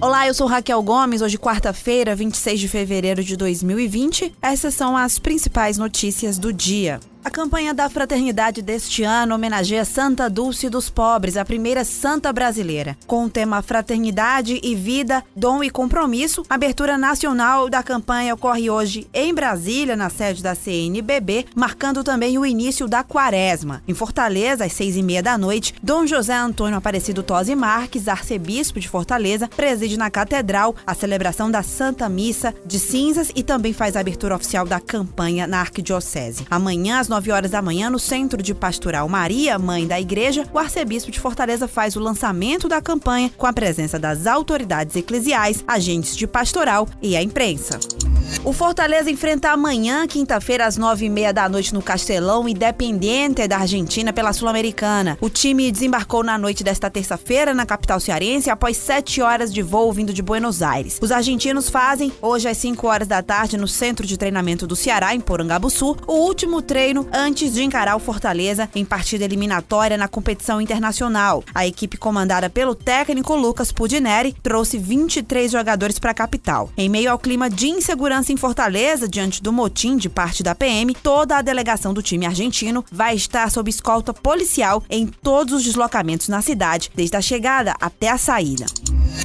Olá, eu sou Raquel Gomes. Hoje, quarta-feira, 26 de fevereiro de 2020. Essas são as principais notícias do dia. A campanha da fraternidade deste ano homenageia Santa Dulce dos Pobres, a primeira santa brasileira. Com o tema Fraternidade e Vida, Dom e Compromisso, a abertura nacional da campanha ocorre hoje em Brasília, na sede da CNBB, marcando também o início da quaresma. Em Fortaleza, às seis e meia da noite, Dom José Antônio Aparecido Tosi Marques, arcebispo de Fortaleza, preside na Catedral a celebração da Santa Missa de Cinzas e também faz a abertura oficial da campanha na Arquidiocese. Amanhã, às às 9 horas da manhã, no Centro de Pastoral Maria, Mãe da Igreja, o arcebispo de Fortaleza faz o lançamento da campanha com a presença das autoridades eclesiais, agentes de pastoral e a imprensa. O Fortaleza enfrenta amanhã, quinta-feira, às nove e meia da noite no Castelão, Independente da Argentina pela Sul-Americana. O time desembarcou na noite desta terça-feira na capital cearense após sete horas de voo vindo de Buenos Aires. Os argentinos fazem, hoje às 5 horas da tarde, no Centro de Treinamento do Ceará, em Porangabuçu, o último treino antes de encarar o Fortaleza em partida eliminatória na competição internacional. A equipe comandada pelo técnico Lucas Pudineri trouxe 23 jogadores para a capital. Em meio ao clima de insegurança segurança em Fortaleza, diante do motim de parte da PM, toda a delegação do time argentino vai estar sob escolta policial em todos os deslocamentos na cidade, desde a chegada até a saída.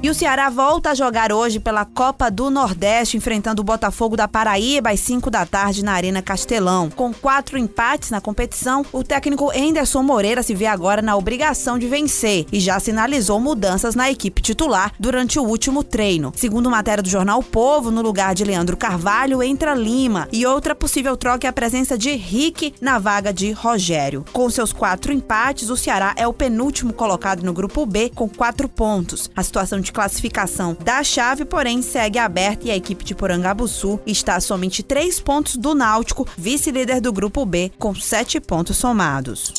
E o Ceará volta a jogar hoje pela Copa do Nordeste, enfrentando o Botafogo da Paraíba às 5 da tarde na Arena Castelão. Com quatro empates na competição, o técnico Enderson Moreira se vê agora na obrigação de vencer e já sinalizou mudanças na equipe titular durante o último treino. Segundo matéria do jornal o Povo, no lugar de Leandro Carvalho entra Lima e outra possível troca é a presença de Rick na vaga de Rogério. Com seus quatro empates, o Ceará é o penúltimo colocado no grupo B com quatro pontos. A situação de classificação da chave, porém, segue aberta e a equipe de Porangabuçu está a somente três pontos do Náutico, vice-líder do Grupo B, com sete pontos somados.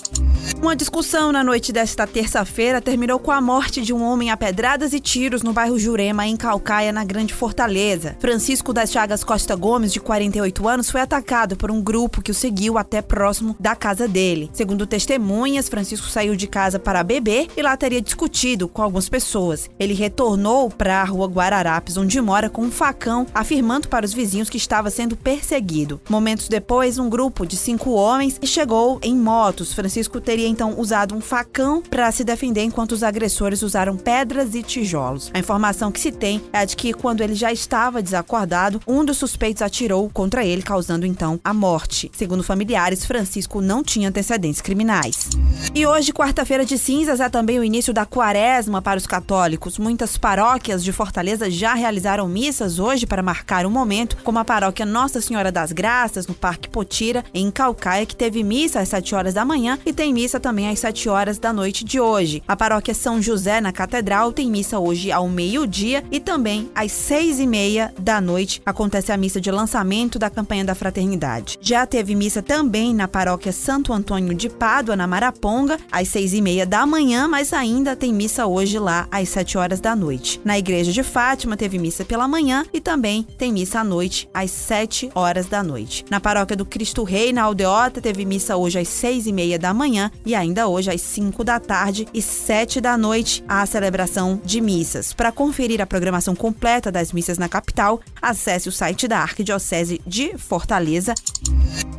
Uma discussão na noite desta terça-feira terminou com a morte de um homem a pedradas e tiros no bairro Jurema, em Calcaia, na Grande Fortaleza. Francisco das Chagas Costa Gomes, de 48 anos, foi atacado por um grupo que o seguiu até próximo da casa dele. Segundo testemunhas, Francisco saiu de casa para beber e lá teria discutido com algumas pessoas. Ele retornou para a rua Guararapes, onde mora, com um facão, afirmando para os vizinhos que estava sendo perseguido. Momentos depois, um grupo de cinco homens chegou em motos. Francisco teria então usado um facão para se defender, enquanto os agressores usaram pedras e tijolos. A informação que se tem é a de que, quando ele já estava desacordado, um dos suspeitos atirou contra ele, causando então a morte. Segundo familiares, Francisco não tinha antecedentes criminais. E hoje, quarta-feira de cinzas, é também o início da quaresma para os católicos. Muitas paróquias de Fortaleza já realizaram missas hoje para marcar o momento, como a paróquia Nossa Senhora das Graças, no Parque Potira, em Calcaia, que teve missa às 7 horas da manhã e tem missa também às 7 horas da noite de hoje. A paróquia São José, na Catedral, tem missa hoje ao meio-dia e também às 6 e meia da noite acontece a missa de lançamento da campanha da fraternidade. Já teve missa também na paróquia Santo Antônio de Pádua, na Maraponga, às 6 e meia da manhã, mas ainda tem missa hoje lá às 7 horas da noite. Na igreja de Fátima teve missa pela manhã e também tem missa à noite às 7 horas da noite. Na paróquia do Cristo Rei, na Aldeota, teve missa hoje às 6 e meia da manhã e ainda hoje às 5 da tarde e 7 da noite a celebração de missas. Para conferir a programação completa das missas na capital, acesse o site da Arquidiocese de Fortaleza.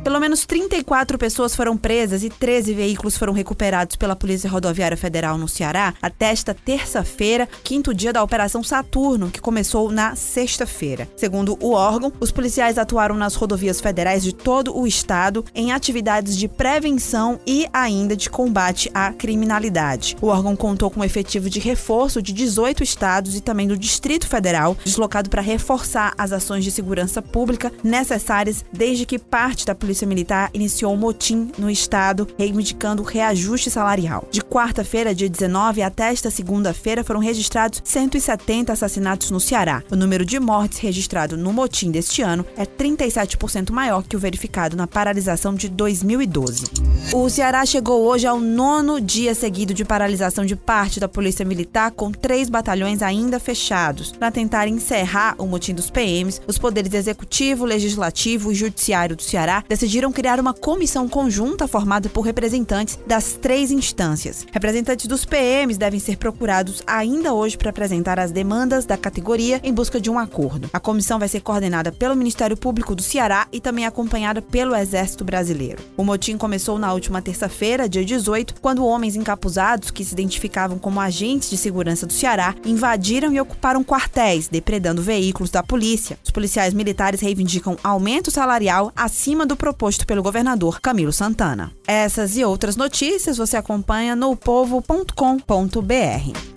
Pelo menos 34 pessoas foram presas e 13 veículos foram recuperados pela Polícia Rodoviária Federal no Ceará até esta terça-feira, quinto dia da Operação Saturno, que começou na sexta-feira. Segundo o órgão, os policiais atuaram nas rodovias federais de todo o estado em atividades de prevenção e ainda de combate à criminalidade. O órgão contou com um efetivo de reforço de 18 estados e também do Distrito Federal, deslocado para reforçar as ações de segurança pública necessárias desde que parte da Polícia Polícia Militar iniciou um motim no estado, reivindicando reajuste salarial. De quarta-feira, dia 19, até esta segunda-feira, foram registrados 170 assassinatos no Ceará. O número de mortes registrado no motim deste ano é 37% maior que o verificado na paralisação de 2012. O Ceará chegou hoje ao nono dia seguido de paralisação de parte da Polícia Militar, com três batalhões ainda fechados. Para tentar encerrar o motim dos PMs, os poderes executivo, legislativo e judiciário do Ceará decidiram decidiram criar uma comissão conjunta formada por representantes das três instâncias. Representantes dos PMs devem ser procurados ainda hoje para apresentar as demandas da categoria em busca de um acordo. A comissão vai ser coordenada pelo Ministério Público do Ceará e também acompanhada pelo Exército Brasileiro. O motim começou na última terça-feira, dia 18, quando homens encapuzados que se identificavam como agentes de segurança do Ceará invadiram e ocuparam quartéis, depredando veículos da polícia. Os policiais militares reivindicam aumento salarial acima do proposto pelo governador Camilo Santana. Essas e outras notícias você acompanha no povo.com.br.